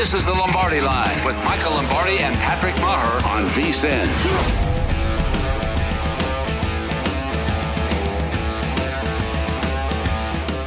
This is the Lombardi Line with Michael Lombardi and Patrick Meagher on VSIN.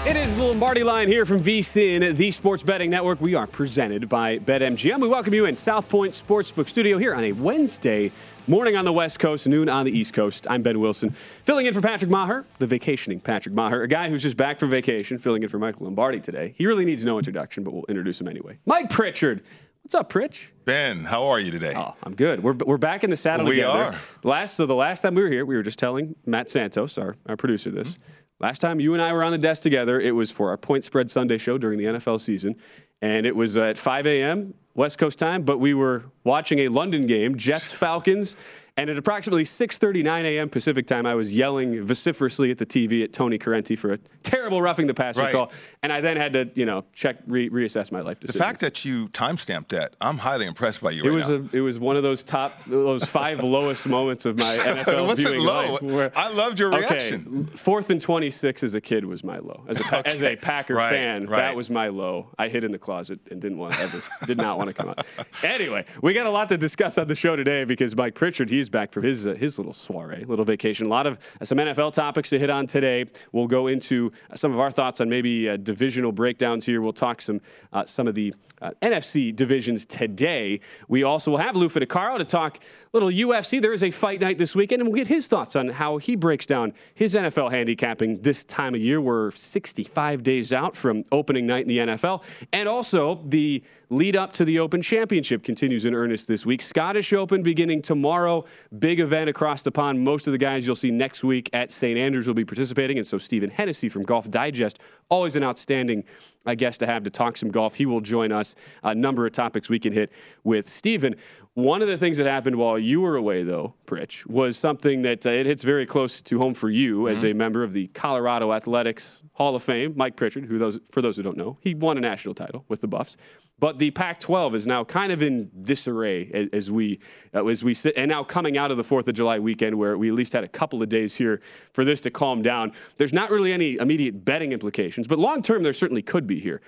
It is the Lombardi line here from VSIN, the Sports Betting Network. We are presented by BetMGM. We welcome you in South Point Sportsbook Studio here on a Wednesday morning on the West Coast, noon on the East Coast. I'm Ben Wilson, filling in for Patrick Meagher, the vacationing Patrick Meagher, a guy who's just back from vacation, filling in for Michael Lombardi today. He really needs no introduction, but we'll introduce him anyway. Mike Pritchard. What's up, Pritch? Ben, how are you today? Oh, I'm good. We're, we're back in the saddle we together. are. Last so the last time we were here, we were just telling Matt Santos, our, our producer, this. Last time you and I were on the desk together, it was for our Point Spread Sunday show during the NFL season, and it was at 5 a.m. West Coast time. But we were watching a London game, Jets Falcons, and at approximately 6:39 a.m. Pacific time, I was yelling vociferously at the TV at Tony Corrente for a terrible roughing the passer Right. call, and I then had to, you know, check re- reassess my life The fact that you timestamped that, I'm highly impressed by you It right was now. a it was one of those top those five lowest moments of my NFL wasn't viewing low. life. where- I loved your reaction. okay, fourth and twenty six as a kid was my low. As a Pa- as a Packer Right, fan, that was my low. I hid in the closet and didn't want to ever did not want to come out. Anyway, we got a lot to discuss on the show today because Mike Pritchard he's back for his uh, his little soiree, little vacation. A lot of uh, some NFL topics to hit on today. We'll go into uh, some of our thoughts on maybe uh, divisional breakdowns here. We'll talk some uh, some of the NFC divisions today. We also will have Lou Fidecaro to talk little UFC. There is a fight night this weekend, and we'll get his thoughts on how he breaks down his NFL handicapping this time of year. We're 65 days out from opening night in the NFL, and also the lead up to the Open Championship continues in earnest this week. Scottish Open beginning tomorrow. Big event across the pond. Most of the guys you'll see next week at St. Andrews will be participating, and so Stephen Hennessey from Golf Digest, always an outstanding uh, guest to have to talk some golf. He will join us. A number of topics we can hit with Stephen. One of the things that happened while you were away, though, Pritch, was something that uh, it hits very close to home for you as a member of the Colorado Athletics Hall of Fame. Mike Pritchard, who those for those who don't know, he won a national title with the Buffs. But the Pac-12 is now kind of in disarray as, as we uh, as we sit, and now coming out of the Fourth of July weekend, where we at least had a couple of days here for this to calm down. There's not really any immediate betting implications, but long term there certainly could be here.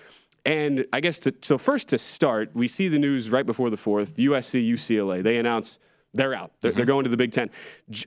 And I guess to, so first to start, we see the news right before the fourth. USC, UCLA, they announce they're out. They're, they're going to the Big Ten.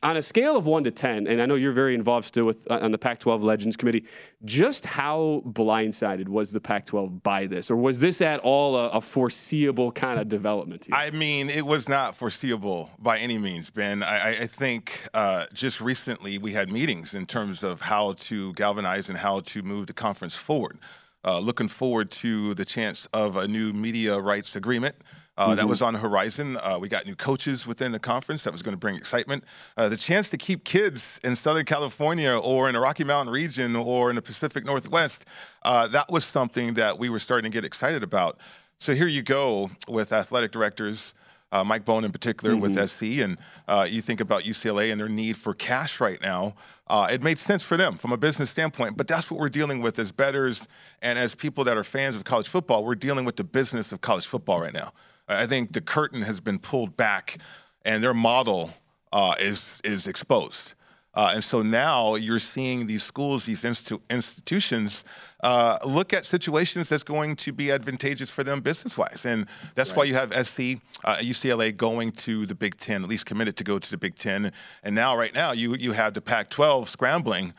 On a scale of one to ten, and I know you're very involved still with uh, on the Pac-12 Legends Committee. Just how blindsided was the Pac-12 by this, or was this at all a, a foreseeable kind of development? Here? I mean, it was not foreseeable by any means, Ben. I, I- I think uh, just recently we had meetings in terms of how to galvanize and how to move the conference forward. Uh, looking forward to the chance of a new media rights agreement. Uh, That Mhm. was on the horizon. Uh, we got new coaches within the conference that was going to bring excitement. Uh, the chance to keep kids in Southern California or in the Rocky Mountain region or in the Pacific Northwest, uh, that was something that we were starting to get excited about. So here you go with athletic directors uh, Mike Bohn in particular mm-hmm. with SC, and uh, you think about UCLA and their need for cash right now. Uh, it made sense for them from a business standpoint, but that's what we're dealing with as bettors and as people that are fans of college football. We're dealing with the business of college football right now. I think the curtain has been pulled back, and their model uh, is is exposed. Uh, and so now you're seeing these schools, these institu- institutions, uh, look at situations that's going to be advantageous for them business wise. And that's right. why you have SC, uh, UCLA going to the Big Ten, at least committed to go to the Big Ten. And now, right now, you, you have the Pac 12 scrambling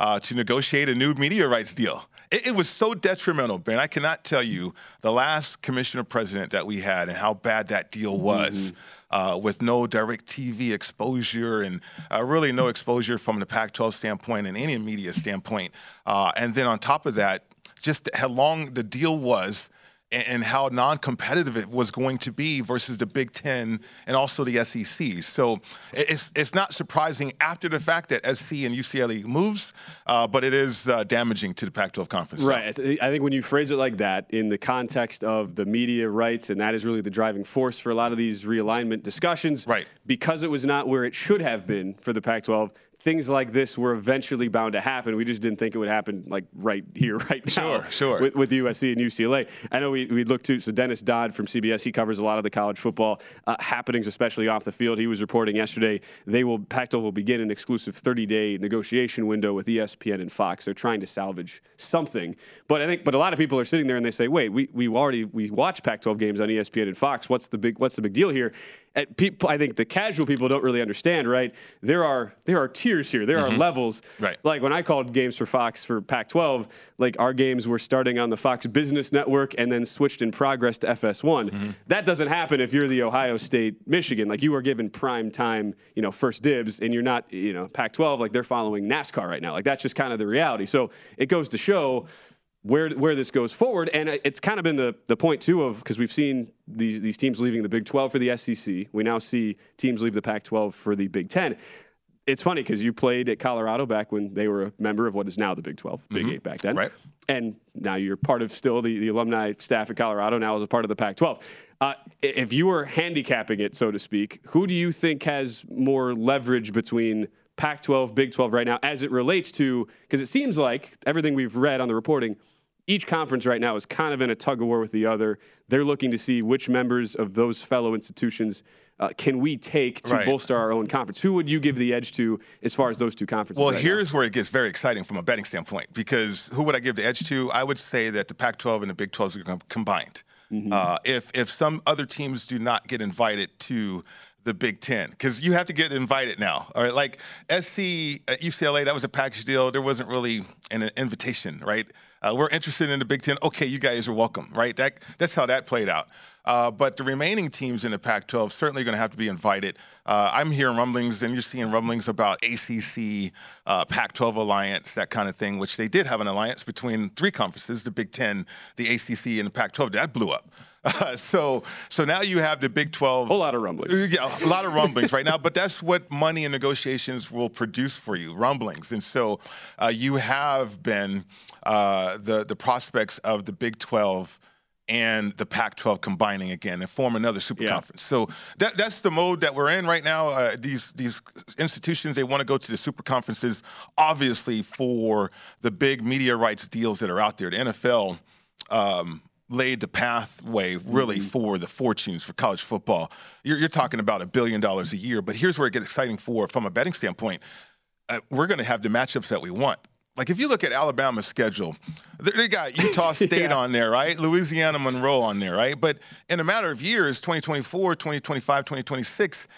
uh, to negotiate a new media rights deal. It, it, was so detrimental, Ben. I cannot tell you the last commissioner president that we had and how bad that deal was. Mm-hmm uh, with no DirecTV exposure and uh, really no exposure from the Pac 12 standpoint and any media standpoint. Uh, and then on top of that, just how long the deal was and, how non-competitive it was going to be versus the Big Ten and also the SEC. So it's it's not surprising after the fact that SC and UCLA moves, uh, but it is uh, damaging to the Pac-12 conference. Right. I think when you phrase it like that in the context of the media rights, and that is really the driving force for a lot of these realignment discussions. Right. Because it was not where it should have been for the Pac-12 things like this were eventually bound to happen. We just didn't think it would happen like right here, right now. Sure, sure. With, with USC and UCLA. I know we, we looked to, so Dennis Dodd from CBS, he covers a lot of the college football uh, happenings, especially off the field. He was reporting yesterday they will, Pac-12 will begin an exclusive 30-day negotiation window with ESPN and Fox. They're trying to salvage something. But I think, but a lot of people are sitting there and they say, wait, we, we already, we watch Pac-12 games on ESPN and Fox. What's the big, what's the big deal here? People, I think the casual people don't really understand, right? There are there are tiers here. There mm-hmm. are levels. Right. Like when I called games for Fox for Pac-12, like our games were starting on the Fox Business Network and then switched in progress to FS1. Mm-hmm. That doesn't happen if you're the Ohio State Michigan. Like you are given prime time, you know, first dibs, and you're not, you know, Pac-12. Like they're following NASCAR right now. Like that's just kind of the reality. So it goes to show where where this goes forward. And it's kind of been the the point too of because we've seen these these teams leaving the Big 12 for the SEC. We now see teams leave the Pac-12 for the Big 10. It's funny because you played at Colorado back when they were a member of what is now the Big 12, Big mm-hmm. 8 back then. Right. And now you're part of still the, the alumni staff at Colorado, now as a part of the Pac 12. Uh, if you were handicapping it, so to speak, who do you think has more leverage between Pac 12, Big 12 right now as it relates to, because it seems like everything we've read on the reporting, each conference right now is kind of in a tug of war with the other. They're looking to see which members of those fellow institutions uh, can we take to right. bolster our own conference. Who would you give the edge to as far as those two conferences? Well, right here's now? where it gets very exciting from a betting standpoint because who would I give the edge to? I would say that the Pac-12 and the Big 12 are combined. Mm-hmm. Uh, if if some other teams do not get invited to the Big Ten because you have to get invited now. All right, like SC at UCLA, that was a package deal. There wasn't really an invitation, right? Uh, we're interested in the Big Ten. Okay, you guys are welcome, right? That that's how that played out. Uh, but the remaining teams in the Pac-12 certainly going to have to be invited. Uh, I'm hearing rumblings, and you're seeing rumblings about ACC, uh, Pac-12 alliance, that kind of thing. Which they did have an alliance between three conferences: the Big Ten, the ACC, and the Pac-12. That blew up. Uh, so so now you have the Big 12. A lot of rumblings. Yeah, a lot of rumblings right now. But that's what money and negotiations will produce for you, rumblings. And so uh, you have been uh, the the prospects of the Big 12 and the Pac-12 combining again and form another super yeah. conference. So that, that's the mode that we're in right now. Uh, these these institutions they want to go to the super conferences, obviously for the big media rights deals that are out there. The NFL. Um, laid the pathway really mm-hmm. for the fortunes for college football. You're, you're talking about a billion dollars a year, but here's where it gets exciting for from a betting standpoint. Uh, we're going to have the matchups that we want. Like if you look at Alabama's schedule, they got Utah State yeah. on there, right? Louisiana Monroe on there, right? But in a matter of years, 2024, 2025, 2026,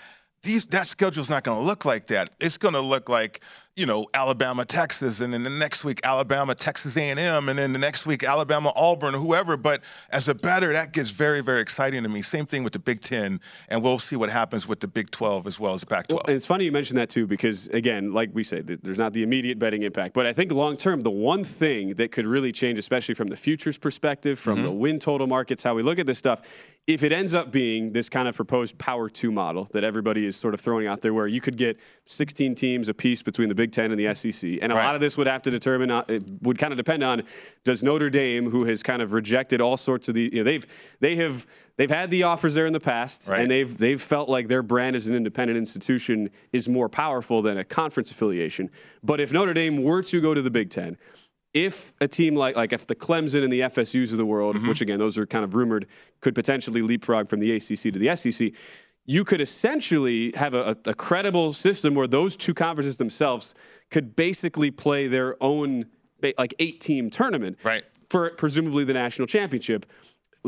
these that schedule's not going to look like that. It's going to look like you know Alabama, Texas, and then the next week Alabama, Texas A&M, and then the next week Alabama, Auburn, or whoever. But as a bettor, that gets very, very exciting to me. Same thing with the Big Ten, and we'll see what happens with the Big 12 as well as the Pac-12. Well, it's funny you mentioned that too, because again, like we say, there's not the immediate betting impact, but I think long term, the one thing that could really change, especially from the futures perspective, from mm-hmm. the win total markets, how we look at this stuff, if it ends up being this kind of proposed Power Two model that everybody is sort of throwing out there, where you could get 16 teams apiece between the Big Big Ten and the SEC, and a lot of this would have to determine. Uh, it would kind of depend on does Notre Dame, who has kind of rejected all sorts of the, you know, they've they have they've had the offers there in the past, Right. and they've they've felt like their brand as an independent institution is more powerful than a conference affiliation. But if Notre Dame were to go to the Big Ten, if a team like like if the Clemson and the FSU's of the world, Mm-hmm. which again those are kind of rumored, could potentially leapfrog from the ACC to the SEC, you could essentially have a, a, credible system where those two conferences themselves could basically play their own like eight team tournament, right? For presumably the national championship.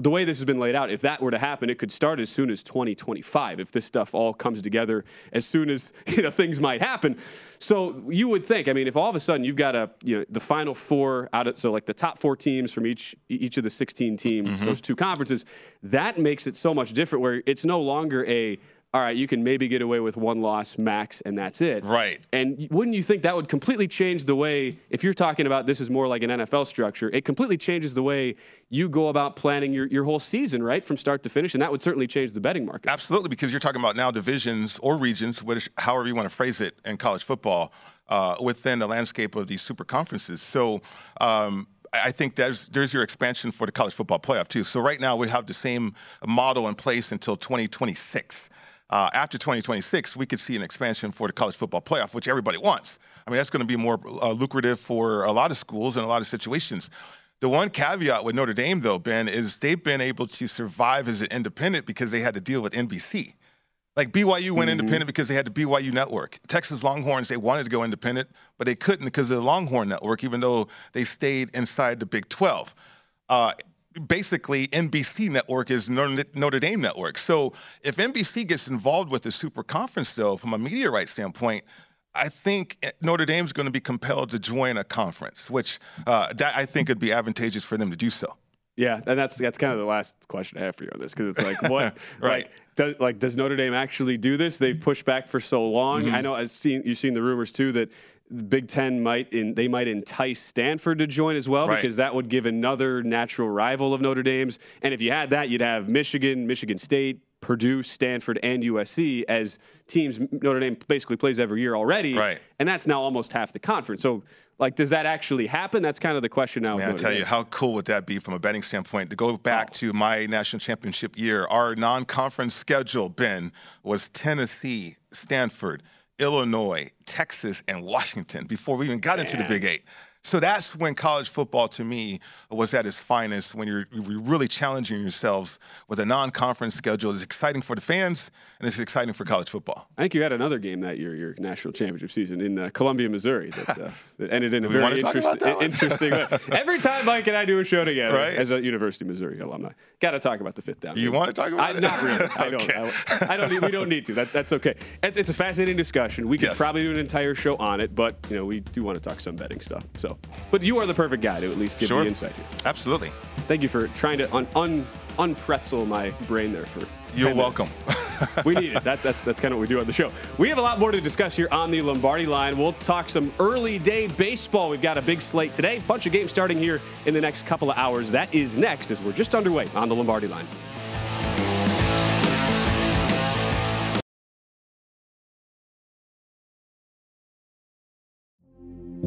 The way this has been laid out, if that were to happen, it could start as soon as 2025. If this stuff all comes together as soon as you know things might happen, so you would think. I mean, if all of a sudden you've got a you know the final four out of so like the top four teams from each each of the 16 team mm-hmm. those two conferences, that makes it so much different. Where it's no longer a all right, you can maybe get away with one loss max, and that's it. Right. And wouldn't you think that would completely change the way, if you're talking about this is more like an NFL structure, it completely changes the way you go about planning your, your whole season, right, from start to finish, and that would certainly change the betting market. Absolutely, because you're talking about now divisions or regions, which, however you want to phrase it, in college football uh, within the landscape of these super conferences. So. Um, I think there's there's your expansion for the college football playoff too. So right now we have the same model in place until 2026. Uh, after 2026, we could see an expansion for the college football playoff, which everybody wants. I mean, that's going to be more uh, lucrative for a lot of schools in a lot of situations. The one caveat with Notre Dame, though, Ben, is they've been able to survive as an independent because they had to deal with NBC. Like BYU went independent because they had the BYU network. Texas Longhorns, they wanted to go independent, but they couldn't because of the Longhorn network, even though they stayed inside the Big 12. Uh, basically, NBC network is Notre Dame network. So if NBC gets involved with the super conference, though, from a media rights standpoint, I think Notre Dame's going to be compelled to join a conference, which uh, that I think would be advantageous for them to do so. Yeah, and that's that's kind of the last question I have for you on this because it's like what Right. like does, like does Notre Dame actually do this? They've pushed back for so long. Mhm. I know I've seen you've seen the rumors too that Big Ten might in, they might entice Stanford to join as well Right. because that would give another natural rival of Notre Dame's. And if you had that, you'd have Michigan, Michigan State, Purdue, Stanford, and USC as teams Notre Dame basically plays every year already. Right. And that's now almost half the conference. So like, does that actually happen? That's kind of the question now. Man, I tell Dame. you, how cool would that be from a betting standpoint? To go back to my national championship year, our non conference schedule, Ben, was Tennessee, Stanford, Illinois, Texas, and Washington before we even got into the Big Eight. So that's when college football to me was at its finest, when you're, you're really challenging yourselves with a non conference schedule. It's exciting for the fans and it's exciting for college football. I think you had another game that year, your national championship season in uh, Columbia, Missouri, that, uh, that ended in a very wanna talk about that interesting. interesting. Every time Mike and I do a show together Right. as a University of Missouri alumni, got to talk about the fifth down. You wanna talk about I, it? Not really. I don't. Okay. I, I don't. Need, we don't need to. That, that's okay. It, it's a fascinating discussion. We could Yes. probably do an entire show on it, but you know, we do want to talk some betting stuff. So, but you are the perfect guy to at least give Sure. the insight here. Absolutely. Thank you for trying to un, un unpretzel my brain there for. You're 10 welcome. we need it. That, that's that's kind of what we do on the show. We have a lot more to discuss here on the Lombardi line. We'll talk some early day baseball. We've got a big slate today. Bunch of games starting here in the next couple of hours. That is next as we're just underway on the Lombardi line.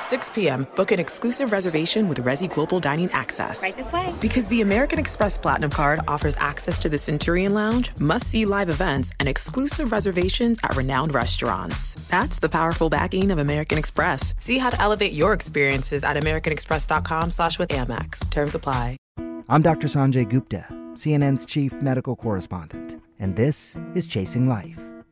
6 p.m., book an exclusive reservation with Resy Global Dining Access. Right this way. Because the American Express Platinum Card offers access to the Centurion Lounge, must see live events, and exclusive reservations at renowned restaurants. That's the powerful backing of American Express. See how to elevate your experiences at AmericanExpress.com slash with Amex. Terms apply. I'm Dr. Sanjay Gupta, CNN's chief medical correspondent, and this is Chasing Life.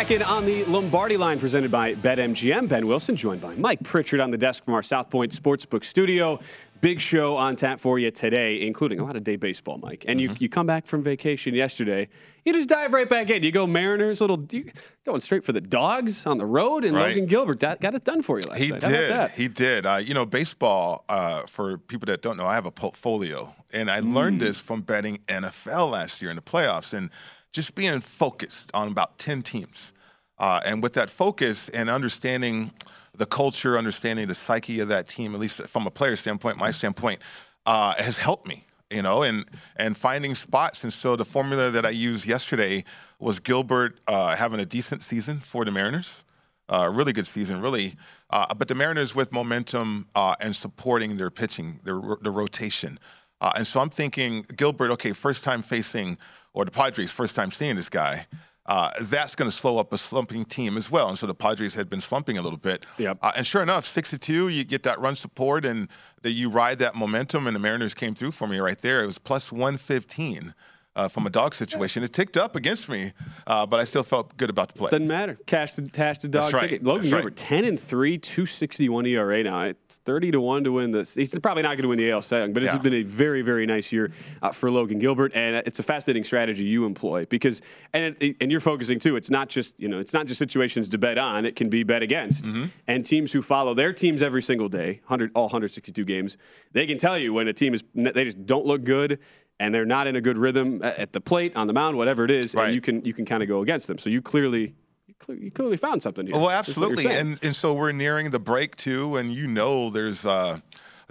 Back in on the Lombardi line presented by BetMGM. Ben Wilson joined by Mike Pritchard on the desk from our South Point Sportsbook studio. Big show on tap for you today, including a lot of day baseball, Mike. And you, you come back from vacation yesterday, you just dive right back in. You go Mariners, little you, going straight for the dogs on the road, and Right. Logan Gilbert got, got it done for you last He night. Did. that? He did. Uh, you know, baseball, uh, for people that don't know, I have a portfolio. And I learned Mm. this from betting NFL last year in the playoffs and just being focused on about 10 teams. Uh, and with that focus and understanding the culture, understanding the psyche of that team, at least from a player standpoint, my standpoint, uh, has helped me. You know, and and finding spots, and so the formula that I used yesterday was Gilbert uh, having a decent season for the Mariners, uh, really good season, really. Uh, but the Mariners with momentum uh, and supporting their pitching, their the rotation, uh, and so I'm thinking Gilbert. Okay, first time facing, or the Padres first time seeing this guy. Uh, that's going to slow up a slumping team as well. And so the Padres had been slumping a little bit. Yep. Uh, and sure enough, six to two, you get that run support, and that you ride that momentum. And the Mariners came through for me right there. It was plus one fifteen. Uh, from a dog situation, it ticked up against me, uh, but I still felt good about the play. Doesn't matter. Cash the cash the dog That's right. ticket. Logan That's right. Ten and three, two sixty one ERA now. Thirty to one to win this. He's probably not going to win the AL Young, but it's Yeah. been a very very nice year uh, for Logan Gilbert, and it's a fascinating strategy you employ because and it, and you're focusing too. It's not just you know it's not just situations to bet on. It can be bet against, Mm-hmm. and teams who follow their teams every single day, hundred all 162 games, they can tell you when a team is they just don't look good. And they're not in a good rhythm at at the plate, on the mound, whatever it is, and you can you can kind of go against them. So you clearly you clearly found something here. Well, That's what you're absolutely, and and so we're nearing the break too, and you know there's uh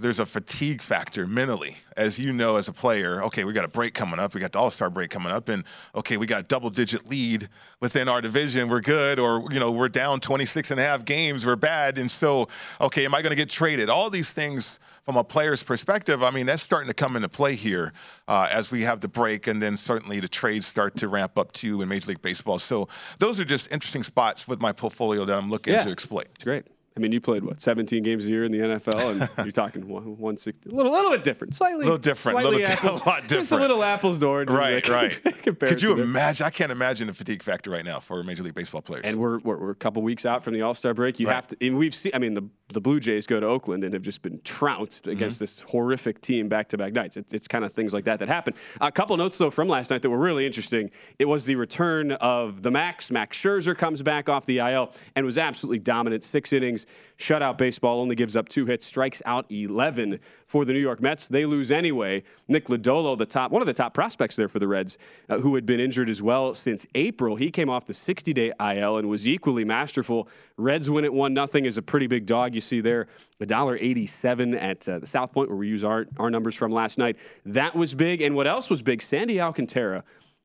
there's a fatigue factor mentally, as you know as a player. Okay, we got a break coming up. We got the All Star break coming up, and okay, we got double digit lead within our division. We're good, or you know we're down 26 and a half games. We're bad, and so okay, am I going to get traded? All these things from a player's perspective, I mean, that's starting to come into play here uh, as we have the break, and then certainly the trades start to ramp up too in Major League Baseball. So those are just interesting spots with my portfolio that I'm looking Yeah. to exploit. It's great. I mean, you played what 17 games a year in the NFL, and you're talking one- 160, a little, little bit different, slightly, A little different, a slightly little bit- a apples, lot Just a little apples to oranges, Right, right. Could you imagine? I can't imagine the fatigue factor right now for Major League Baseball players. And we're, we're, we're a couple weeks out from the All Star break. You Right. have to, and we've seen. I mean, the the Blue Jays go to Oakland and have just been trounced Mm-hmm. against this horrific team back to back nights. It, it's kind of things like that that happen. A couple notes though from last night that were really interesting. It was the return of the Max. Max Scherzer comes back off the IL and was absolutely dominant. Six innings, shutout baseball. Only gives up two hits, strikes out 11 for the New York Mets. They lose anyway. Nick Lodolo, the top one of the top prospects there for the Reds, uh, who had been injured as well since April. He came off the 60-day IL and was equally masterful. Reds win at one nothing is a pretty big dog. You see there, $1.87 at uh, the South Point where we use our our numbers from last night. That was big. And what else was big? Sandy Alcantara.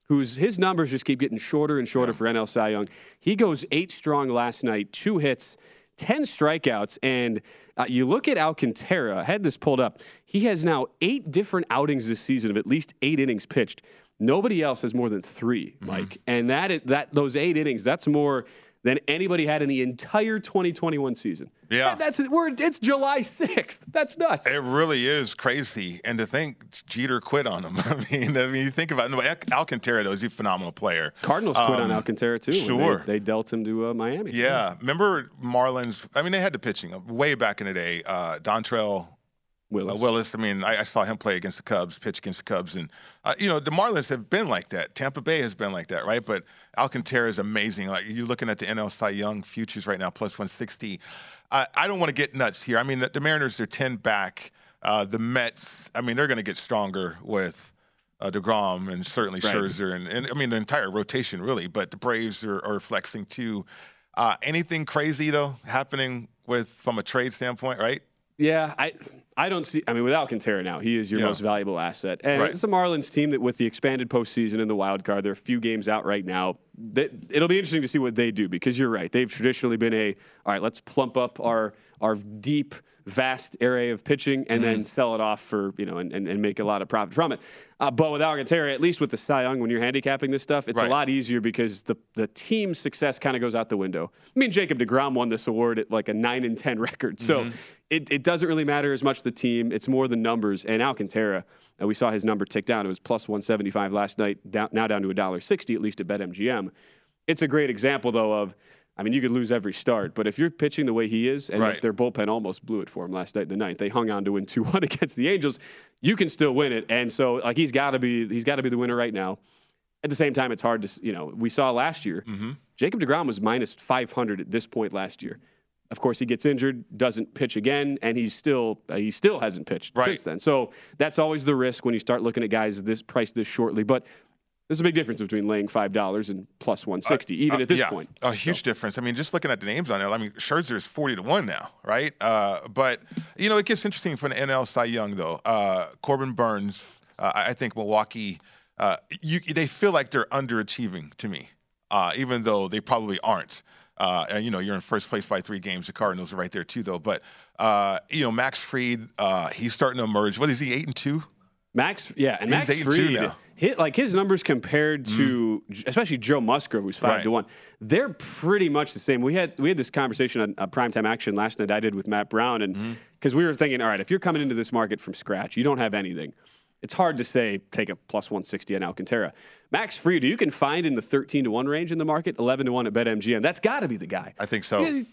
Whose his numbers just keep getting shorter and shorter for NL Cy Young. He goes eight strong last night, two hits, 10 strikeouts. And uh, you look at Alcantara, I had this pulled up. He has now eight different outings this season of at least eight innings pitched. Nobody else has more than 3 Mike. And that, that those eight innings, that's more than anybody had in the entire 2021 season. Yeah. That- that's we're, it's July 6th. That's nuts. It really is crazy, and to think Jeter quit on him. I mean, I mean, you think about it. No, Al- Alcantara though is a phenomenal player. Cardinals quit on Um, Alcantara too. Sure. They, they dealt him to uh, Miami. Yeah, remember Marlins? I mean, they had the pitching way back in the day. Uh, Dontrelle Willis. Uh, Willis. I mean, I, I, saw him play against the Cubs, pitch against the Cubs, and uh, you know the Marlins have been like that. Tampa Bay has been like that, right? But Alcantara is amazing. Like you're looking at the NL Cy Young futures right now, plus 160. I, I don't want to get nuts here. I mean, the, the Mariners are 10 back. Uh, the Mets, I mean, they're going to get stronger with uh, Degrom and certainly right. Scherzer, and, and I mean the entire rotation really. But the Braves are, are flexing too. Uh, anything crazy though happening with from a trade standpoint, right? Yeah, I I don't see. I mean, without Alcantara now, he is your yeah. most valuable asset, and right. it's the Marlins team that, with the expanded postseason and the wild card, they're a few games out right now. That, it'll be interesting to see what they do because you're right. They've traditionally been a all right. Let's plump up our our deep vast array of pitching and mm-hmm. then sell it off for you know and, and, and, make a lot of profit from it. Uh, but with Alcantara, at least with the Cy Young, when you're handicapping this stuff, it's right. a lot easier because the the team's success kind of goes out the window. I mean, Jacob Degrom won this award at like a nine and ten record, so mm-hmm. it, it doesn't really matter as much the team. It's more the numbers. And Alcantara, uh, we saw his number tick down. It was plus 175 last night, down, now down to a dollar sixty at least at BetMGM. It's a great example though of I mean, you could lose every start, but if you're pitching the way he is, and right. their bullpen almost blew it for him last night in the ninth, they hung on to win two one against the Angels. You can still win it, and so like he's got to be he's got to be the winner right now. At the same time, it's hard to you know we saw last year mm-hmm. Jacob Degrom was minus 500 at this point last year. Of course, he gets injured, doesn't pitch again, and he's still uh, he still hasn't pitched right. since then. So that's always the risk when you start looking at guys this price this shortly. But there's a big difference between laying five dollars and plus one sixty, uh, even uh, at this yeah, point. A huge so. difference. I mean, just looking at the names on there, I mean, Scherzer is forty to one now, right? Uh, but you know, it gets interesting for the NL Cy Young though. Uh, Corbin Burnes, uh, I think Milwaukee, uh, you, they feel like they're underachieving to me, even though they probably aren't. and you know, you're in first place by three games. The Cardinals are right there too, though. But you know, Max Fried, he's starting to emerge. What is he? Eight and two. Max, yeah, and he's Max Fried, hit, like his numbers compared Mm-hmm. to, mm. especially Joe Musgrove, who's five right. to one, they're pretty much the same. We had we had this conversation on uh, primetime action last night. I did with Matt Brown, and because mm-hmm. we were thinking, all right, if you're coming into this market from scratch, you don't have anything. It's hard to say take a plus 160 on Alcantara. Max Fried, you can find in the 13 to one range in the market, 11 to one at BetMGM. That's got to be the guy. I think so. He's,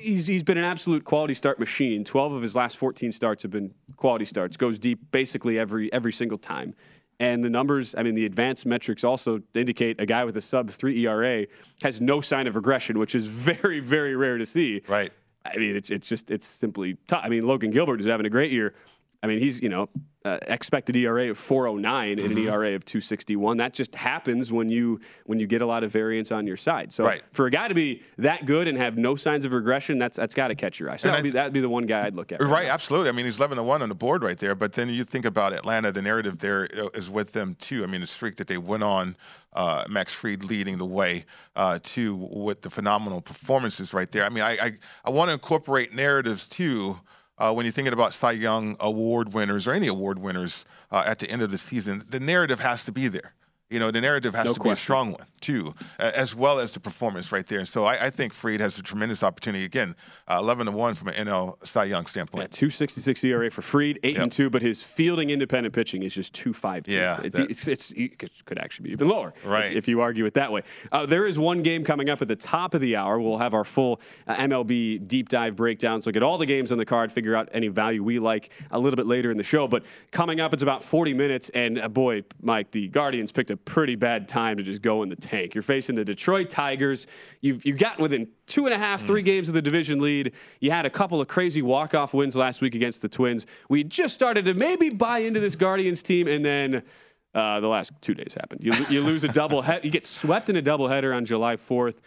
he's, he's been an absolute quality start machine. 12 of his last 14 starts have been quality starts. Goes deep basically every every single time. And the numbers, I mean, the advanced metrics also indicate a guy with a sub three ERA has no sign of regression, which is very, very rare to see. Right. I mean, it's, it's just, it's simply tough. I mean, Logan Gilbert is having a great year. I mean, he's, you know, uh, expected ERA of 409 Mm-hmm. and an ERA of 261. That just happens when you when you get a lot of variance on your side. So right. for a guy to be that good and have no signs of regression, that's that's got to catch your eye. So that'd be, that'd be the one guy I'd look at. Right, right absolutely. I mean, he's 11 to one on the board right there. But then you think about Atlanta, the narrative there is with them too. I mean, the streak that they went on, uh, Max Fried leading the way uh, too with the phenomenal performances right there. I mean, I I, I want to incorporate narratives too. Uh, when you're thinking about Cy Young award winners or any award winners uh, at the end of the season, the narrative has to be there. You know, the narrative has No to question. be a strong one too, as well as the performance right there. And so I, I think Fried has a tremendous opportunity. Again, uh, 11 to one from an NL Cy Young standpoint. Yeah, 266 ERA for Fried, 8 Yep. and 2, but his fielding independent pitching is just 252. Yeah, It's, it's, it's, it could- actually be even lower. Right. If, if you argue it that way. Uh, there is one game coming up at the top of the hour. We'll have our full uh, MLB deep dive breakdown so get all the games on the card, figure out any value we like a little bit later in the show. But coming up, it's about 40 minutes. And uh, boy, Mike, the Guardians picked a pretty bad time to just go in the tank. You're facing the Detroit Tigers. You've, you've gotten within two and a half, three games of the division lead. You had a couple of crazy walk-off wins last week against the Twins. We just started to maybe buy into this Guardians team, and then uh, the last two days happened. You, you lose a double head. You get swept in a doubleheader on July 4th.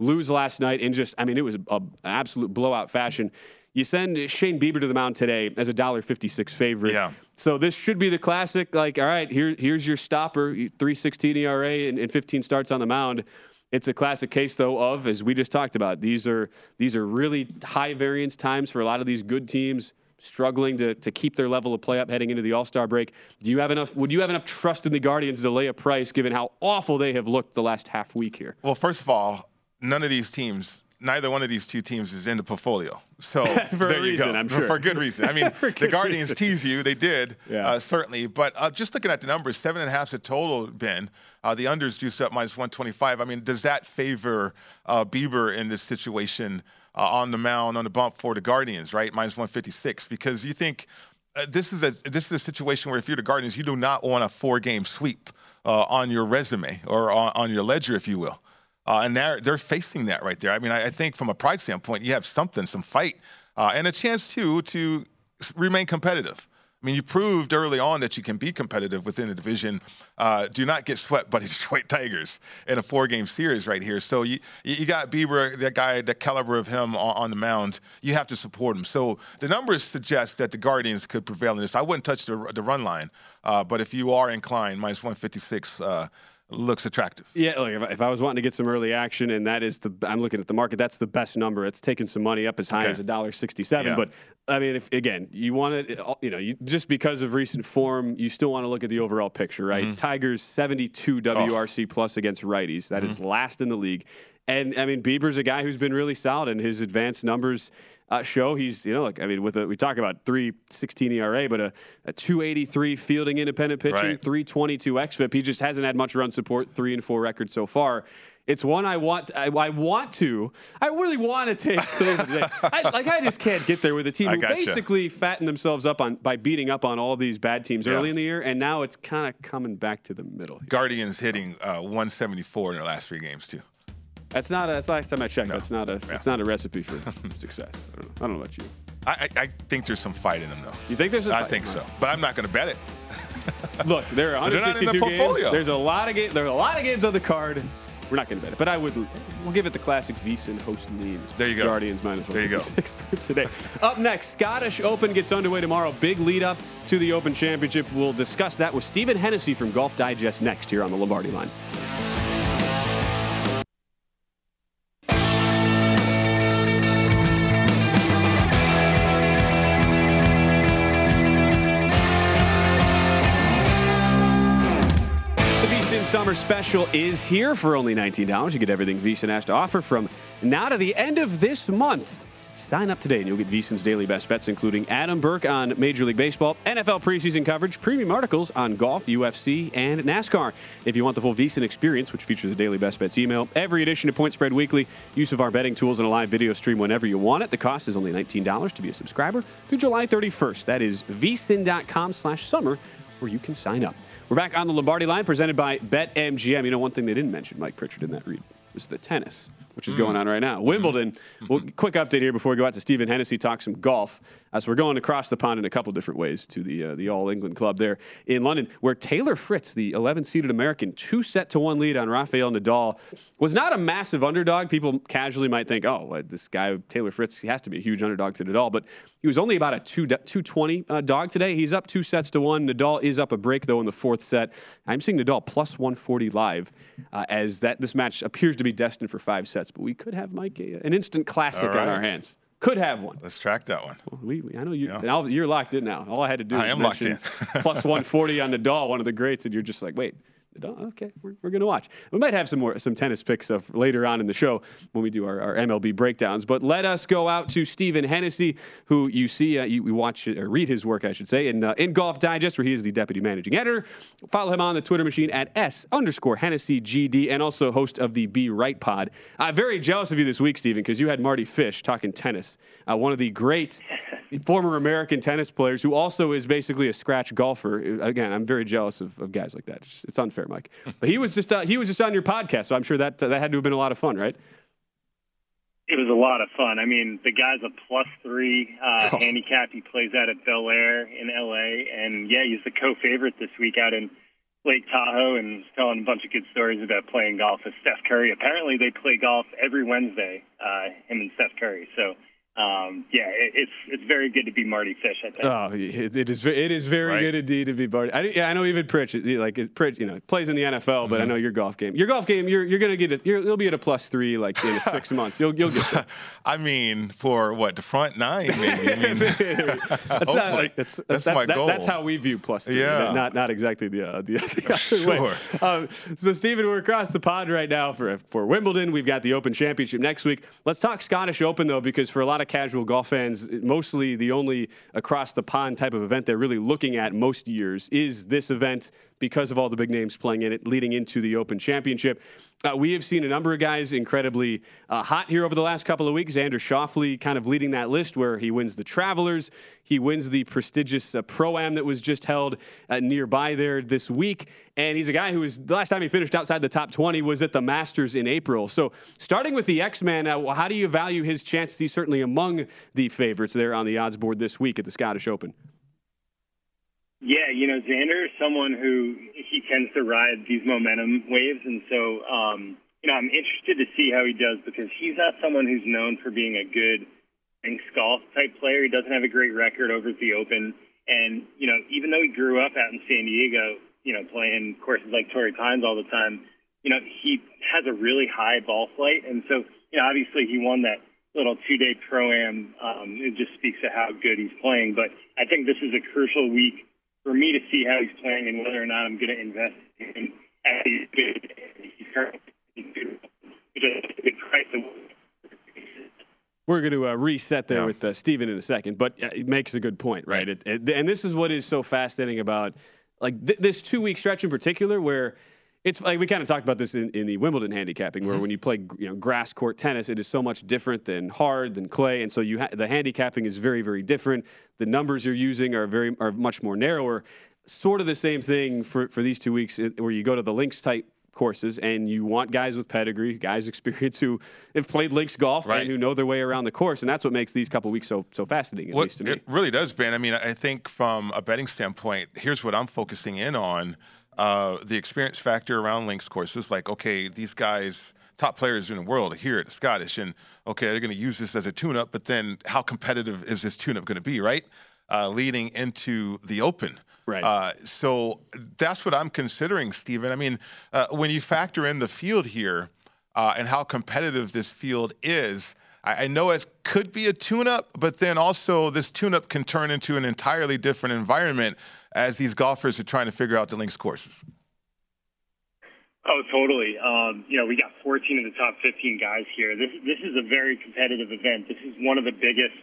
Lose last night in just, I mean, it was an absolute blowout fashion. You send Shane Bieber to the mound today as a dollar fifty six favorite. Yeah. So this should be the classic. Like, all right, here here's your stopper, three sixteen ERA and, and fifteen starts on the mound. It's a classic case though of as we just talked about. These are these are really high variance times for a lot of these good teams struggling to, to keep their level of play up heading into the All Star break. Do you have enough? Would you have enough trust in the Guardians to lay a price given how awful they have looked the last half week here? Well, first of all, none of these teams, neither one of these two teams is in the portfolio. So For a there you reason, go. I'm For- sure. For good reason. I mean, the Guardians reason. tease you. They did, Yeah. uh, certainly. But uh, just looking at the numbers, seven and a half is a total, Ben. Uh, the unders juiced up minus 125. I mean, does that favor uh, Bieber in this situation uh, on the mound, on the bump for the Guardians, right? Minus 156. Because you think uh, this is a this is a situation where if you're the Guardians, you do not want a four game sweep uh, on your resume or on, on, your ledger, if you will. Uh, and they're they're facing that right there. I mean, I, I, think from a pride standpoint, you have something, some fight, uh, and a chance too to remain competitive. I mean, you proved early on that you can be competitive within the division. Uh, do not get swept by the Detroit Tigers in a four-game series right here. So you you got Bieber, that guy, the caliber of him on, on, the mound. You have to support him. So the numbers suggest that the Guardians could prevail in this. I wouldn't touch the, the run line, uh, but if you are inclined, minus 156. Uh, looks attractive. Yeah, like if I, if I, was wanting to get some early action, and that is the I'm looking at the market. That's the best number. It's taking some money up as high okay. as a dollar sixty-seven. Yeah. But I mean, if again you want to, you know, you, just because of recent form, you still want to look at the overall picture, right? Mm-hmm. Tigers 72 WRC oh. plus against righties. That mm-hmm. is last in the league. And I mean, Bieber's a guy who's been really solid, and his advanced numbers uh, show he's you know like I mean with a, we talk about 316 ERA but a, a 283 fielding independent pitching right. 322 xFIP he just hasn't had much run support three and four record so far it's one I want. I, I, want to. I really want to take I, like I just can't get there with a team who gotcha. basically fattened themselves up on by beating up on all these bad teams yeah. early in the year, and now it's kind of coming back to the middle. Here. Guardians hitting uh, 174 in their last three games too. That's not. A, that's last time I checked. No. That's not a. Yeah. That's not a recipe for success. I don't, know. I don't know about you. I, I, think there's some fight in them though. You think there's? A I fight? I think so, but I'm not going to bet it. Look, there are 162 the games. There's a lot of games. There are a lot of games on the card. We're not going to bet it, but I would. We'll give it the classic VSiN host lean. There you go. Guardians minus one. There you go. for today. up next, Scottish Open gets underway tomorrow. Big lead up to the Open Championship. We'll discuss that with Stephen Hennessey from Golf Digest next here on the Lombardi line. Summer Special is here for only $19. You get everything VSiN has to offer from now to the end of this month. Sign up today and you'll get VSiN's daily best bets, including Adam Burke on Major League Baseball, NFL preseason coverage, premium articles on golf, UFC, and NASCAR. If you want the full VSiN experience, which features a daily best bets email, every edition of Point Spread Weekly, use of our betting tools, and a live video stream whenever you want it. The cost is only $19 to be a subscriber through July 31st. That is vsin.com slash summer where you can sign up. We're back on the Lombardi line presented by BetMGM. You know, one thing they didn't mention, Mike Pritchard, in that read was the tennis which is going on right now. Wimbledon. Well, quick update here before we go out to Stephen Hennessey talk some golf. As we're going across the pond in a couple different ways to the uh, the All England Club there in London, where Taylor Fritz, the 11 seeded American, two set to one lead on Rafael Nadal, was not a massive underdog. People casually might think, oh, this guy Taylor Fritz he has to be a huge underdog to Nadal, but he was only about a two 220 uh, dog today. He's up two sets to one. Nadal is up a break though in the fourth set. I'm seeing Nadal plus 140 live uh, as that this match appears to be destined for five sets, but we could have Mike uh, an instant classic right. on our hands. Could have one. Let's track that one. Well, we, I know you. Yeah. you're locked in now. All I had to do I was mention plus 140 on Nadal, one of the greats, and you're just like, wait, okay, we're, we're going to watch. We might have some more some tennis picks of later on in the show when we do our, our MLB breakdowns. But let us go out to Stephen Hennessey, who you see, uh, you, we watch or read his work, I should say, in uh, in Golf Digest, where he is the deputy managing editor. Follow him on the Twitter machine at s underscore Hennessey GD, and also host of the Be Right Pod. I'm very jealous of you this week, Stephen, because you had Mardy Fish talking tennis, uh, one of the great former American tennis players who also is basically a scratch golfer. Again, I'm very jealous of, of guys like that. It's, just, it's, unfair, Mike. But he was just uh, he was just on your podcast, so I'm sure that uh, that had to have been a lot of fun, right? It was a lot of fun. I mean, the guy's a plus three uh, oh. handicap. He plays out at Bel Air in LA, and yeah, he's the co-favorite this week out in Lake Tahoe, and telling a bunch of good stories about playing golf with Steph Curry. Apparently, they play golf every Wednesday, uh, him and Steph Curry. So um, yeah, it, it's it's very good to be Mardy Fish. I think. Oh, it, it is it is very right? good indeed to be Mardy. I, yeah, I know even Pritch, like Pritch, you know, plays in the NFL, mm-hmm. but I mm-hmm. know your golf game. Your golf game, you're you're gonna get it. You'll be at a plus three like in six months. You'll you'll get there. I mean, for what the front nine, maybe. I mean, that's not like that's, that's, that, my that, goal. That's how we view plus three. Yeah, not not exactly the uh, the, the other sure. way. Um, so, Stephen, we're across the pond right now for for Wimbledon. We've got the Open Championship next week. Let's talk Scottish Open though, because for a lot of casual golf fans fans, mostly the only across the pond type of event they're really looking at most years is this event because of all the big names playing in it leading into the Open Championship. Uh, we have seen a number of guys incredibly uh, hot here over the last couple of weeks. Xander Schauffele kind of leading that list where he wins the Travelers. He wins the prestigious uh, Pro Am that was just held uh, nearby there this week. And he's a guy who was, the last time he finished outside the top 20 was at the Masters in April. So starting with the X Man, uh, how do you value his chances? He's certainly among the favorites there on the odds board this week at the Scottish Open. Yeah, you know, Xander is someone who he tends to ride these momentum waves, and so um, you know, I'm interested to see how he does because he's not someone who's known for being a good links golf type player. He doesn't have a great record over at the Open, and you know, even though he grew up out in San Diego, you know, playing courses like Torrey Pines all the time, you know, he has a really high ball flight, and so you know, obviously he won that little two-day pro-am. Um, it just speaks to how good he's playing. But I think this is a crucial week for me to see how he's playing and whether or not I'm going to invest in him at these good. He's currently good price. We're going to uh, reset there yeah. with uh, Stephen in a second, but uh, it makes a good point, right? It, it, and this is what is so fascinating about like th- this two week stretch in particular, where it's like we kind of talked about this in, in the Wimbledon handicapping, where mm-hmm. when you play you know grass court tennis, it is so much different than hard than clay, and so you ha- the handicapping is very very different. The numbers you're using are very are much more narrower. Sort of the same thing for for these two weeks, where you go to the links type courses and you want guys with pedigree, guys experience who have played links golf right. and who know their way around the course, and that's what makes these couple weeks so so fascinating. At well, least to me, it really does, Ben. I mean, I think from a betting standpoint, here's what I'm focusing in on uh, the experience factor around links courses. Like, okay, these guys, top players in the world, here at Scottish, and okay, they're going to use this as a tune-up. But then, how competitive is this tune-up going to be? Right, uh, leading into the Open. Right. Uh, so that's what I'm considering, Stephen. I mean, uh, when you factor in the field here uh, and how competitive this field is. I, know it could be a tune-up, but then also this tune-up can turn into an entirely different environment as these golfers are trying to figure out the links courses. Oh, totally. Um, you know, we got 14 of the top 15 guys here. This this is a very competitive event. This is one of the biggest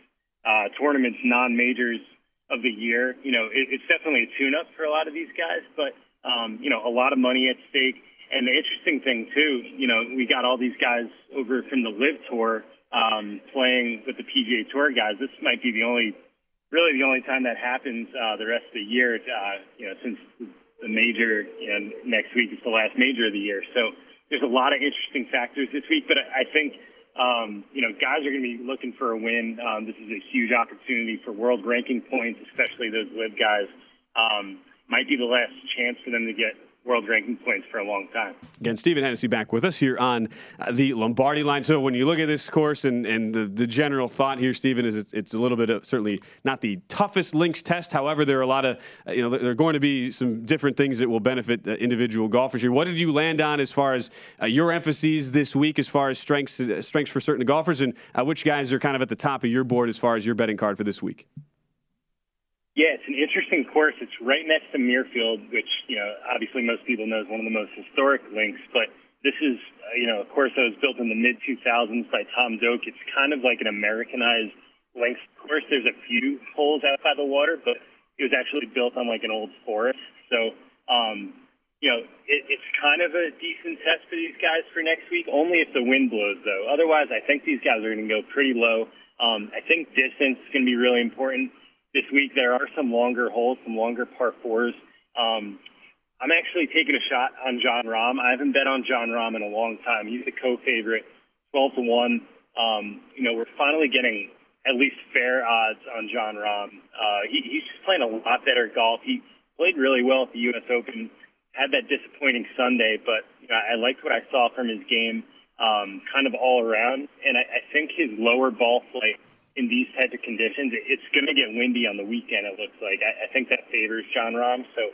uh, tournaments, non-majors of the year. You know, it, it's definitely a tune-up for a lot of these guys, but um, you know, a lot of money at stake. And the interesting thing too, you know, we got all these guys over from the LIV Tour um, playing with the PGA Tour guys. This might be the only really the only time that happens uh, the rest of the year. Uh, you know, since the major you know, next week is the last major of the year, so there's a lot of interesting factors this week. But I think um, you know guys are going to be looking for a win. Um, this is a huge opportunity for world ranking points, especially those LIV guys. Um, might be the last chance for them to get world ranking points for a long time. Again, Stephen Hennessey back with us here on uh, the Lombardi line. So when you look at this course and, and the, the general thought here, Stephen, is it's, it's a little bit of certainly not the toughest links test. However, there are a lot of, uh, you know, there are going to be some different things that will benefit uh, individual golfers here. What did you land on as far as uh, your emphases this week as far as strengths, strengths for certain golfers and uh, which guys are kind of at the top of your board as far as your betting card for this week? Yeah, it's an interesting course. It's right next to Muirfield, which, you know, obviously most people know is one of the most historic links, but this is, uh, you know, a course that was built in the mid 2000s by Tom Doak. It's kind of like an Americanized links course. There's a few holes out by the water, but it was actually built on like an old forest. So, um, you know, it, it's kind of a decent test for these guys for next week, only if the wind blows, though. Otherwise, I think these guys are going to go pretty low. Um, I think distance is going to be really important this week. There are some longer holes, some longer par fours. Um, I'm actually taking a shot on Jon Rahm. I haven't bet on Jon Rahm in a long time. He's the co-favorite, 12 to one. Um, you know, we're finally getting at least fair odds on Jon Rahm. Uh, he, he's just playing a lot better golf. He played really well at the U.S. Open. Had that disappointing Sunday, but you know, I liked what I saw from his game, um, kind of all around. And I, I think his lower ball flight in these types of conditions, it's going to get windy on the weekend. It looks like. I, I think that favors Jon Rahm, so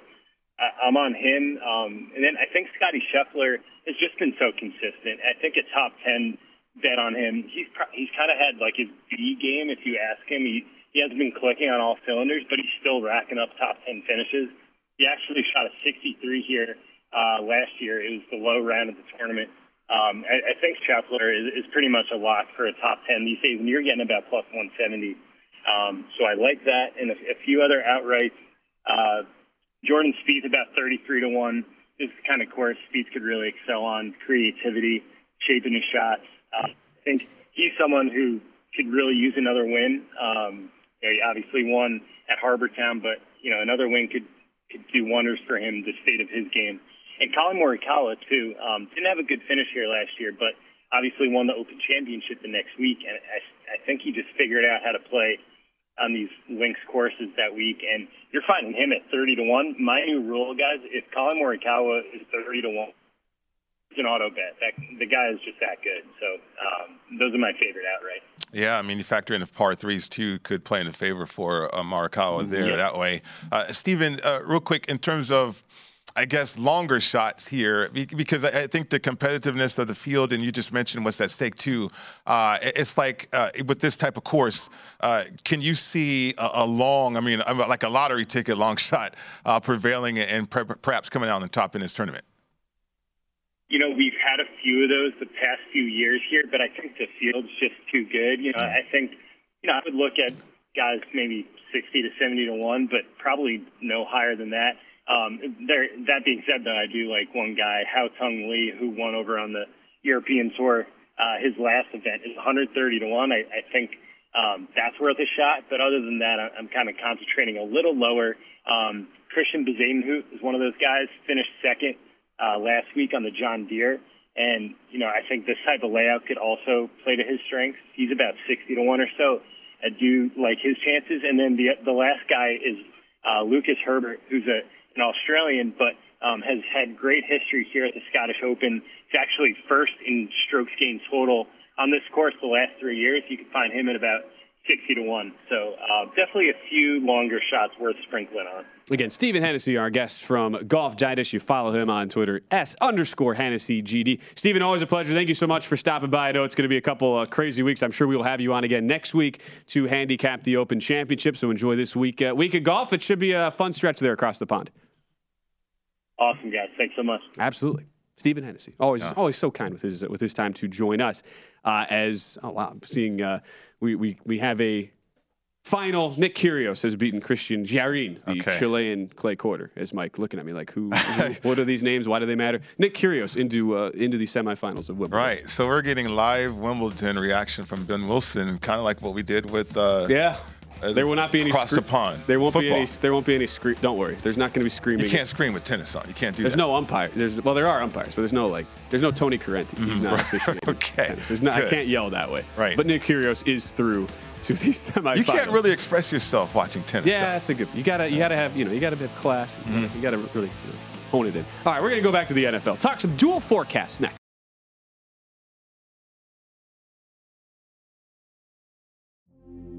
I, I'm on him. Um, and then I think Scotty Scheffler has just been so consistent. I think a top ten bet on him. He's pro- he's kind of had like his B game. If you ask him, he he hasn't been clicking on all cylinders, but he's still racking up top ten finishes. He actually shot a 63 here uh, last year. It was the low round of the tournament. Um, I, I think Scheffler is, is pretty much a lock for a top 10 these days, and you're getting about plus 170. Um, so I like that, and a, a few other outrights. Uh, Jordan Spieth about 33 to 1. This kind of course Spieth could really excel on creativity, shaping his shots. Uh, I think he's someone who could really use another win. Um, you know, he obviously won at Harbour Town, but you know another win could could do wonders for him. The state of his game, and Collin Morikawa too um, didn't have a good finish here last year, but obviously won the Open Championship the next week, and I, I think he just figured out how to play on these links courses that week. And you're finding him at 30 to one. My new rule, guys, if Collin Morikawa is 30 to one, it's an auto bet. That, the guy is just that good. So um, those are my favorite outright. Yeah, I mean, you factor in the par threes too, could play in the favor for uh, Morikawa there Yeah. that way. Uh, Stephen, uh, real quick, in terms of I guess, longer shots here because I think the competitiveness of the field, and you just mentioned what's at stake too. Uh, it's like uh, with this type of course, uh, can you see a, a long, I mean, like a lottery ticket long shot uh, prevailing and per- perhaps coming out on the top in this tournament? You know, we've had a few of those the past few years here, but I think the field's just too good. You know, I think, you know, I would look at guys maybe 60 to 70 to 1, but probably no higher than that. Um, there, that being said, though, I do like one guy, Hao Tung Lee, who won over on the European Tour. Uh, his last event is 130 to 1. I, I think um, that's worth a shot, but other than that, I- I'm kind of concentrating a little lower. Um, Christiaan Bezuidenhout is one of those guys, finished second uh, last week on the John Deere. And, you know, I think this type of layout could also play to his strengths. He's about 60 to 1 or so. I do like his chances. And then the, the last guy is uh, Lucas Herbert, who's a, an Australian, but um, has had great history here at the Scottish Open. He's actually first in strokes gained total on this course the last three years. You can find him at about 60 to 1. So uh, definitely a few longer shots worth sprinkling on. Again, Stephen Hennessey, our guest from Golf Digest. You follow him on Twitter, S underscore Hennessey GD. Stephen, always a pleasure. Thank you so much for stopping by. I know it's going to be a couple uh, crazy weeks. I'm sure we will have you on again next week to handicap the Open Championship. So enjoy this week uh, week of golf. It should be a fun stretch there across the pond. Awesome, guys. Thanks so much. Absolutely. Stephen Hennessey, always always so kind with his with his time to join us. Uh, as oh wow, I'm seeing uh, we, we we have a final. Nick Kyrgios has beaten Cristian Garín, the Okay. Chilean clay quarter. As Mike looking at me like, who, who? what are these names? Why do they matter? Nick Kyrgios into uh, into the semifinals of Wimbledon. Right. So we're getting live Wimbledon reaction from Ben Wilson, kind of like what we did with. Uh, Yeah. Uh, There will not be any across scre- the pond. There won't be any. There won't be any scream. Don't worry. There's not going to be screaming. You can't scream with tennis on. You can't do There's that. There's no umpire. There's well, there are umpires, but there's no like, there's no Tony Corrente. He's Mhm, not officiating. Okay, tennis. There's not, I can't yell that way. Right. But Nick Kyrgios is through to these semifinals. You can't really express yourself watching tennis. Yeah, that's a good. You gotta, you gotta have, you know, you gotta have class. You gotta, you gotta really you know, hone it in. All right, we're gonna go back to the NFL. Talk some dual forecasts next.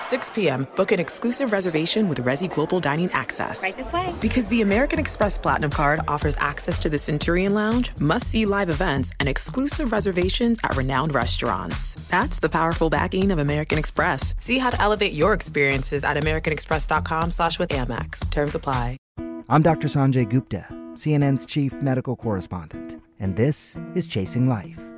6 p.m., book an exclusive reservation with Resy Global Dining Access. Right this way. Because the American Express Platinum Card offers access to the Centurion Lounge, must see live events, and exclusive reservations at renowned restaurants. That's the powerful backing of American Express. See how to elevate your experiences at AmericanExpress.com slash with Amex. Terms apply. I'm Dr. Sanjay Gupta, CNN's chief medical correspondent, and this is Chasing Life.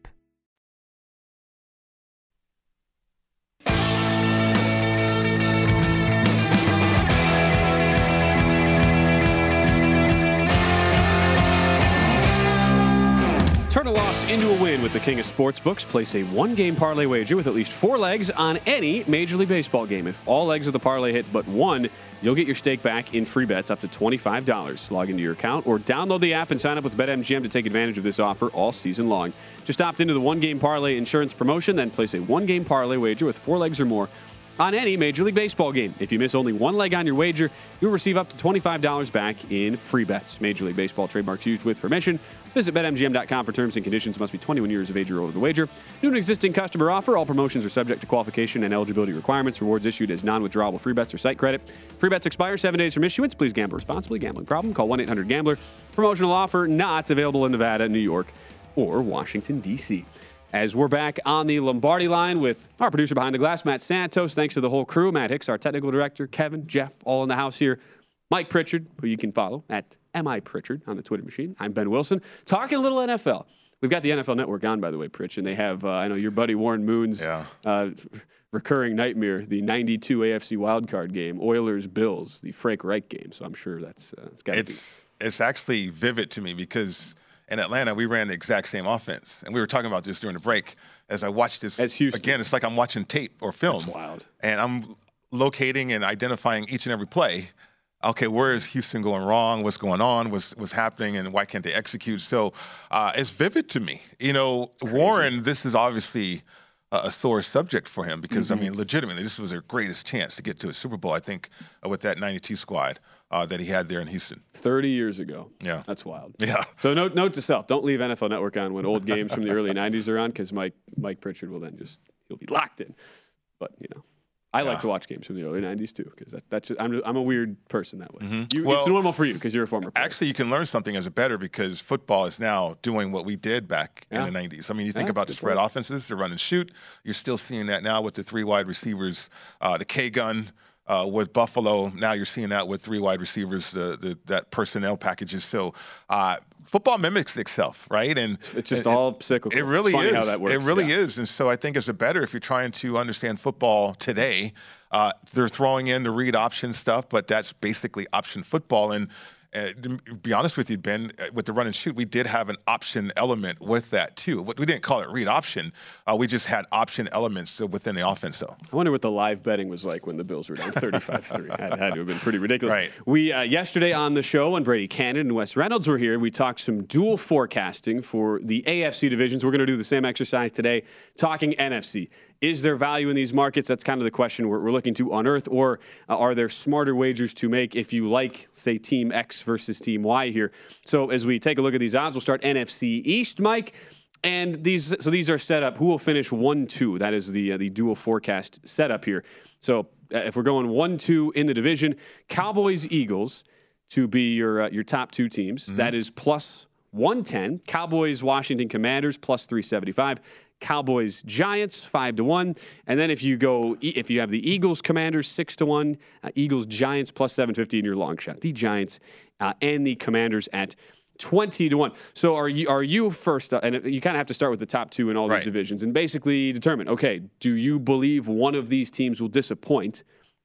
Turn a loss into a win with the king of sportsbooks. Place a one game parlay wager with at least four legs on any Major League Baseball game. If all legs of the parlay hit but one, you'll get your stake back in free bets up to $25. Log into your account or download the app and sign up with BetMGM to take advantage of this offer all season long. Just opt into the one game parlay insurance promotion, then place a one game parlay wager with four legs or more on any Major League Baseball game. If you miss only one leg on your wager, you'll receive up to $25 back in free bets. Major League Baseball trademarks used with permission. Visit BetMGM.com for terms and conditions. Must be 21 years of age or older to wager. New and existing customer offer. All promotions are subject to qualification and eligibility requirements. Rewards issued as non-withdrawable free bets or site credit. Free bets expire seven days from issuance. Please gamble responsibly. Gambling problem? Call 1-800-GAMBLER. Promotional offer not available in Nevada, New York, or Washington, D.C as we're back on the Lombardi line with our producer behind the glass, Matt Santos. Thanks to the whole crew, Matt Hicks, our technical director, Kevin, Jeff, all in the house here. Mike Pritchard, who you can follow at MI Pritchard on the Twitter machine. I'm Ben Wilson. Talking a little NFL. We've got the NFL Network on, by the way, Pritch, and they have, uh, I know your buddy Warren Moon's yeah. uh, recurring nightmare, the 92 AFC wildcard game, Oilers Bills, the Frank Reich game. So I'm sure that's uh, it's got to be. It's actually vivid to me because in Atlanta, we ran the exact same offense. And we were talking about this during the break. As I watched this again, it's like I'm watching tape or film. That's wild. And I'm locating and identifying each and every play. Okay, where is Houston going wrong? What's going on? What's what's happening? And why can't they execute? So uh, it's vivid to me. You know, Warren. This is obviously a sore subject for him because mm-hmm. I mean, legitimately, this was their greatest chance to get to a Super Bowl. I think uh, with that '92 squad uh, that he had there in Houston. 30 years ago. Yeah. That's wild. Yeah. So note, note to self, don't leave NFL Network on when old games from the early 90s are on because Mike, Mike Pritchard will then just, he'll be locked in. But, you know. I yeah. like to watch games from the early '90s too, because that, that's just, I'm, I'm a weird person that way. Mm-hmm. You, well, it's normal for you because you're a former. Player. Actually, you can learn something as a bettor because football is now doing what we did back yeah. in the '90s. I mean, you think yeah, about the spread point. offenses, the run and shoot. You're still seeing that now with the three wide receivers, uh, the K gun uh, with Buffalo. Now you're seeing that with three wide receivers, the, the that personnel packages. So uh, football mimics itself, right? And it's just all cyclical. It really is. How that works. It really yeah. is. And so I think as a bettor, if you're trying to understand football today, uh, they're throwing in the read option stuff, but that's basically option football. And uh, to be honest with you, Ben, uh, with the run and shoot, we did have an option element with that too. We didn't call it read option. Uh, we just had option elements within the offense, though. I wonder what the live betting was like when the Bills were down 35-3. had, had to have been pretty ridiculous. Right. We uh, yesterday on the show when Brady Cannon and Wes Reynolds were here, we talked some dual forecasting for the AFC divisions. We're going to do the same exercise today, talking NFC. Is there value in these markets? That's kind of the question we're, we're looking to unearth. Or uh, are there smarter wagers to make if you like, say, Team X versus Team Y here? So as we take a look at these odds, we'll start NFC East, Mike. And these, so these are set up. Who will finish one two? That is the uh, the dual forecast setup here. So uh, if we're going one two in the division, Cowboys Eagles to be your uh, your top two teams. Mm-hmm. That is plus 110. Cowboys Washington Commanders plus 375. Cowboys Giants five to one, and then if you go if you have the Eagles Commanders six to one, uh, Eagles Giants plus seven fifty in your long shot. The Giants uh, and the Commanders at. 20 to 1. So are you are you first uh, and you kind of have to start with the top 2 in all right. these divisions and basically determine okay, do you believe one of these teams will disappoint?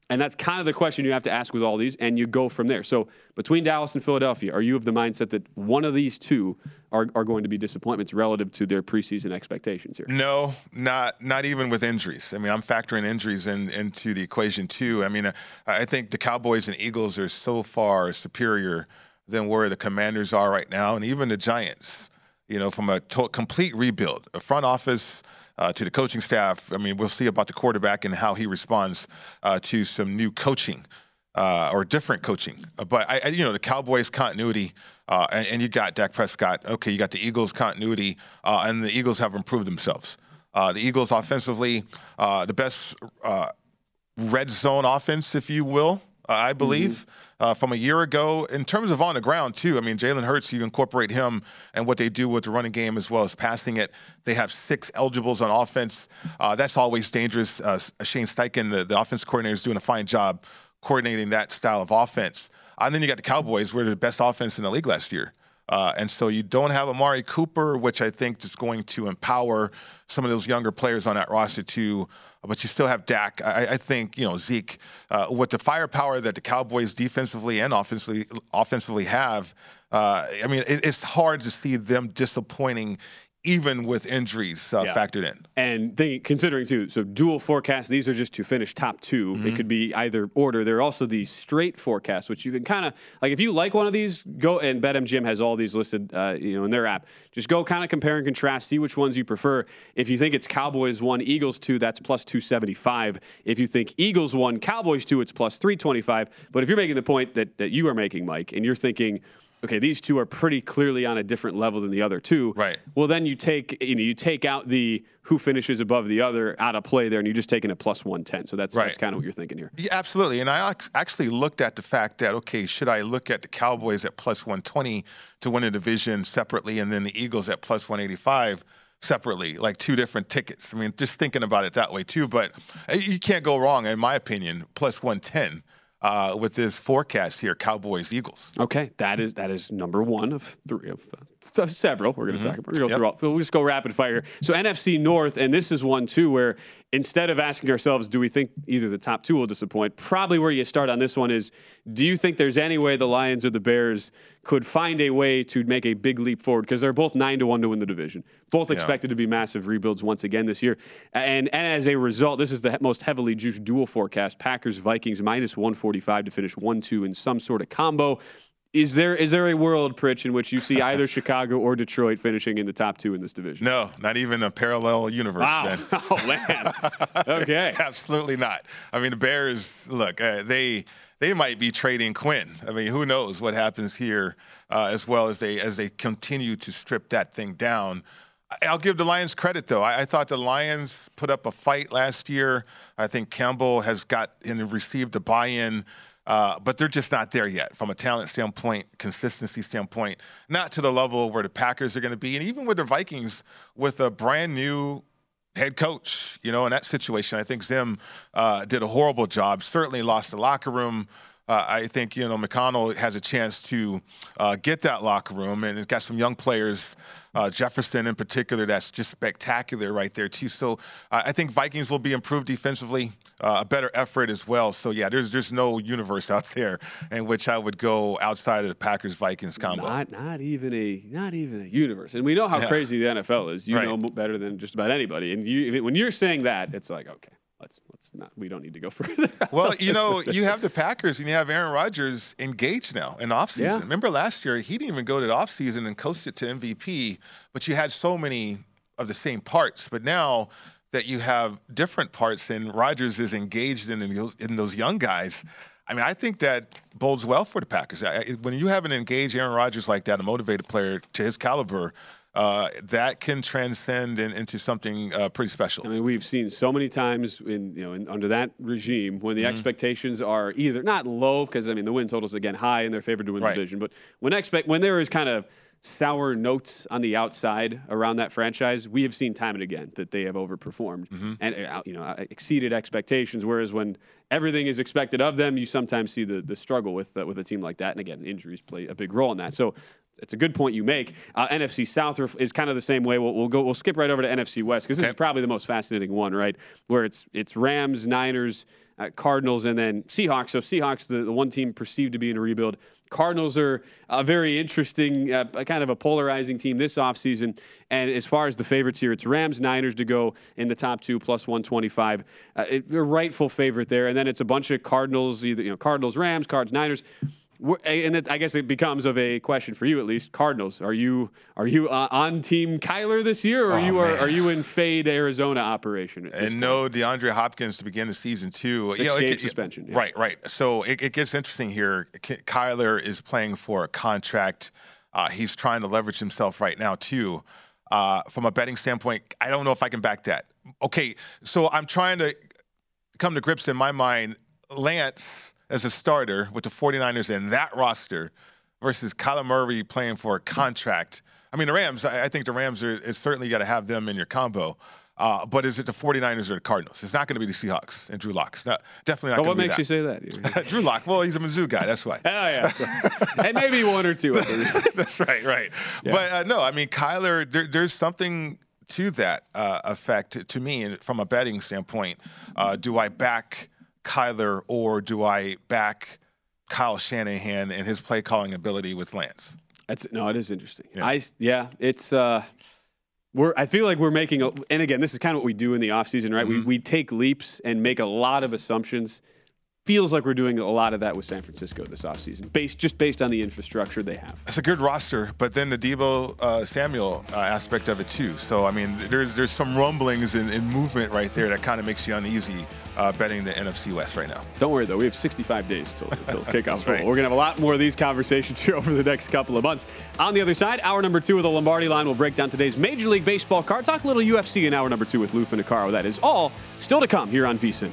And that's kind of the question you have to ask with all these, and you go from there. So between Dallas and Philadelphia, are you of the mindset that one of these two are, are going to be disappointments relative to their preseason expectations here? No, not not even with injuries. I mean, I'm factoring injuries in, into the equation too. I mean, I think the Cowboys and Eagles are so far superior than where the Commanders are right now, and even the Giants. You know, from a to- complete rebuild, a front office uh, to the coaching staff. I mean, we'll see about the quarterback and how he responds uh, to some new coaching. Uh, or different coaching, but I, I, you know the Cowboys continuity, uh, and, and, you got Dak Prescott. Okay, you got the Eagles continuity, uh, and the Eagles have improved themselves. The Eagles offensively, the best red zone offense, if you will, I believe, uh, from a year ago. In terms of on the ground, too, I mean, Jalen Hurts, you incorporate him and what they do with the running game as well as passing it. They have six eligibles on offense. Uh, that's always dangerous. Uh, Shane Steichen, the, the offense coordinator, is doing a fine job coordinating that style of offense. And then you got the Cowboys, were the best offense in the league last year. Uh, and so you don't have Amari Cooper, which I think is going to empower some of those younger players on that roster too. But you still have Dak. I, I think you know Zeke uh, with the firepower that the Cowboys defensively and offensively offensively have. Uh, I mean, it, it's hard to see them disappointing even with injuries uh, yeah. factored in. And they, considering too, so dual forecasts, these are just to finish top 2 mm-hmm. It could be either order. There are also these straight forecasts, which you can kind of like if you like one of these, go and BetMGM has all these listed, uh, you know, in their app. Just go kind of compare and contrast, see which ones you prefer. If you think it's Cowboys one, Eagles two, that's plus 275. If you think Eagles one, Cowboys two, it's plus 325. But if you're making the point that that you are making, Mike, and you're thinking okay, these two are pretty clearly on a different level than the other two. Right. Well, then you take you know you take out the who finishes above the other out of play there, and you're just taking a plus one ten. So that's right. that's kind of what you're thinking here. Yeah, absolutely. And I actually looked at the fact that okay, should I look at the Cowboys at plus one twenty to win a division separately, and then the Eagles at plus one eighty five? separately, like two different tickets. I mean, just thinking about it that way too. But uh, you can't go wrong, in my opinion, plus 110 uh, with this forecast here, Cowboys Eagles. Okay, that is that is number one of three of several. We're going to mm-hmm. talk about. We're going to go yep. through. All, we'll just go rapid fire. So NFC North, and this is one too where instead of asking ourselves, do we think either the top two will disappoint? Probably where you start on this one is, do you think there's any way the Lions or the Bears could find a way to make a big leap forward? Because they're both nine to one to win the division, both yeah. expected to be massive rebuilds once again this year, and and as a result, this is the most heavily juiced dual forecast: Packers Vikings minus one forty five to finish one two in some sort of combo. Is there is there a world, Pritch, in which you see either Chicago or Detroit finishing in the top two in this division? No, not even a parallel universe. Wow. oh man. okay. Absolutely not. I mean, the Bears. Look, uh, they they might be trading Quinn. I mean, who knows what happens here, uh, as well as they as they continue to strip that thing down. I'll give the Lions credit, though. I, I, thought the Lions put up a fight last year. I think Campbell has got and received a buy-in uh, but they're just not there yet from a talent standpoint, consistency standpoint, not to the level where the Packers are going to be. And even with the Vikings, with a brand new head coach, you know, in that situation, I think Zim uh, did a horrible job. Certainly lost the locker room. Uh, I think you know O'Connell has a chance to uh, get that locker room, and it's got some young players uh, Jefferson in particular, that's just spectacular right there too. So I think Vikings will be improved defensively, uh, a better effort as well. So yeah, there's there's no universe out there in which I would go outside of the Packers Vikings combo. Not not even a not even a universe. And we know how yeah. crazy the NFL is. You right. know better than just about anybody. And you, when you're saying that, it's like okay let's let's not. We don't need to go further. well, you know, you have the Packers and you have Aaron Rodgers engaged now in offseason. Yeah. Remember last year he didn't even go to the offseason and coast it to MVP, but you had so many of the same parts. But now that you have different parts and Rodgers is engaged in in those young guys. I mean, I think that bodes well for the Packers. When you have an engaged Aaron Rodgers like that, a motivated player to his caliber, uh, that can transcend in, into something uh, pretty special. I mean, we've seen so many times in you know in, under that regime when the mm-hmm. expectations are either not low because I mean the win totals again high in their favor to win right. the division, but when expect when there is kind of sour notes on the outside around that franchise, we have seen time and again that they have overperformed mm-hmm. and uh, you know uh, exceeded expectations. Whereas when everything is expected of them, you sometimes see the the struggle with uh, with a team like that. And again, injuries play a big role in that. So it's a good point you make. Uh, NFC South is kind of the same way. We'll, we'll, go. We'll skip right over to NFC West because this okay. is probably the most fascinating one, right? Where it's it's Rams, Niners, uh, Cardinals, and then Seahawks. So Seahawks, the, the one team perceived to be in a rebuild. Cardinals are a very interesting, uh, kind of a polarizing team this offseason. And as far as the favorites here, it's Rams, Niners to go in the top two, plus 125. Uh, it, a rightful favorite there. And then it's a bunch of Cardinals, either you know Cardinals, Rams, Cards, Niners and it, I guess it becomes of a question for you at least. Cardinals, are you are you uh, on Team Kyler this year, or oh, you are are you in fade Arizona operation? and no DeAndre Hopkins to begin the season too. Six you know, game it, suspension. Yeah. Right, right. So it, it, gets interesting here. Kyler is playing for a contract. Uh, he's trying to leverage himself right now too. Uh, from a betting standpoint, I don't know if I can back that. Okay, so I'm trying to come to grips in my mind. Lance as a starter with the 49ers and that roster versus Kyler Murray playing for a contract. I mean, the Rams, I, think the Rams are it's certainly got to have them in your combo. Uh, but is it the 49ers or the Cardinals? It's not going to be the Seahawks and Drew Lock. Not, definitely not But what be makes that. you say that? Drew Lock. Well, he's a Mizzou guy. That's why. oh, yeah. and maybe one or two. That's right, right. But uh, no, I mean, Kyler, there, there's something to that uh, effect to me and from a betting standpoint. Uh, do I back Kyler or do I back Kyle Shanahan and his play calling ability with Lance? That's no, it is interesting. I yeah, it's uh we're I feel like we're making a, and again, this is kind of what we do in the offseason, right? We we take leaps and make a lot of assumptions. Feels like we're doing a lot of that with San Francisco this offseason, based just based on the infrastructure they have. It's a good roster, but then the Debo uh, Samuel uh, aspect of it too. So I mean, there's there's some rumblings and, and movement right there that kind of makes you uneasy uh, betting the NFC West right now. Don't worry though, we have 65 days till, till kickoff. Right. We're gonna have a lot more of these conversations here over the next couple of months. On the other side, hour number two of the Lombardi line will break down today's Major League Baseball card. Talk a little UFC in hour number two with Lou Finocchiaro. That is all still to come here on VSIN.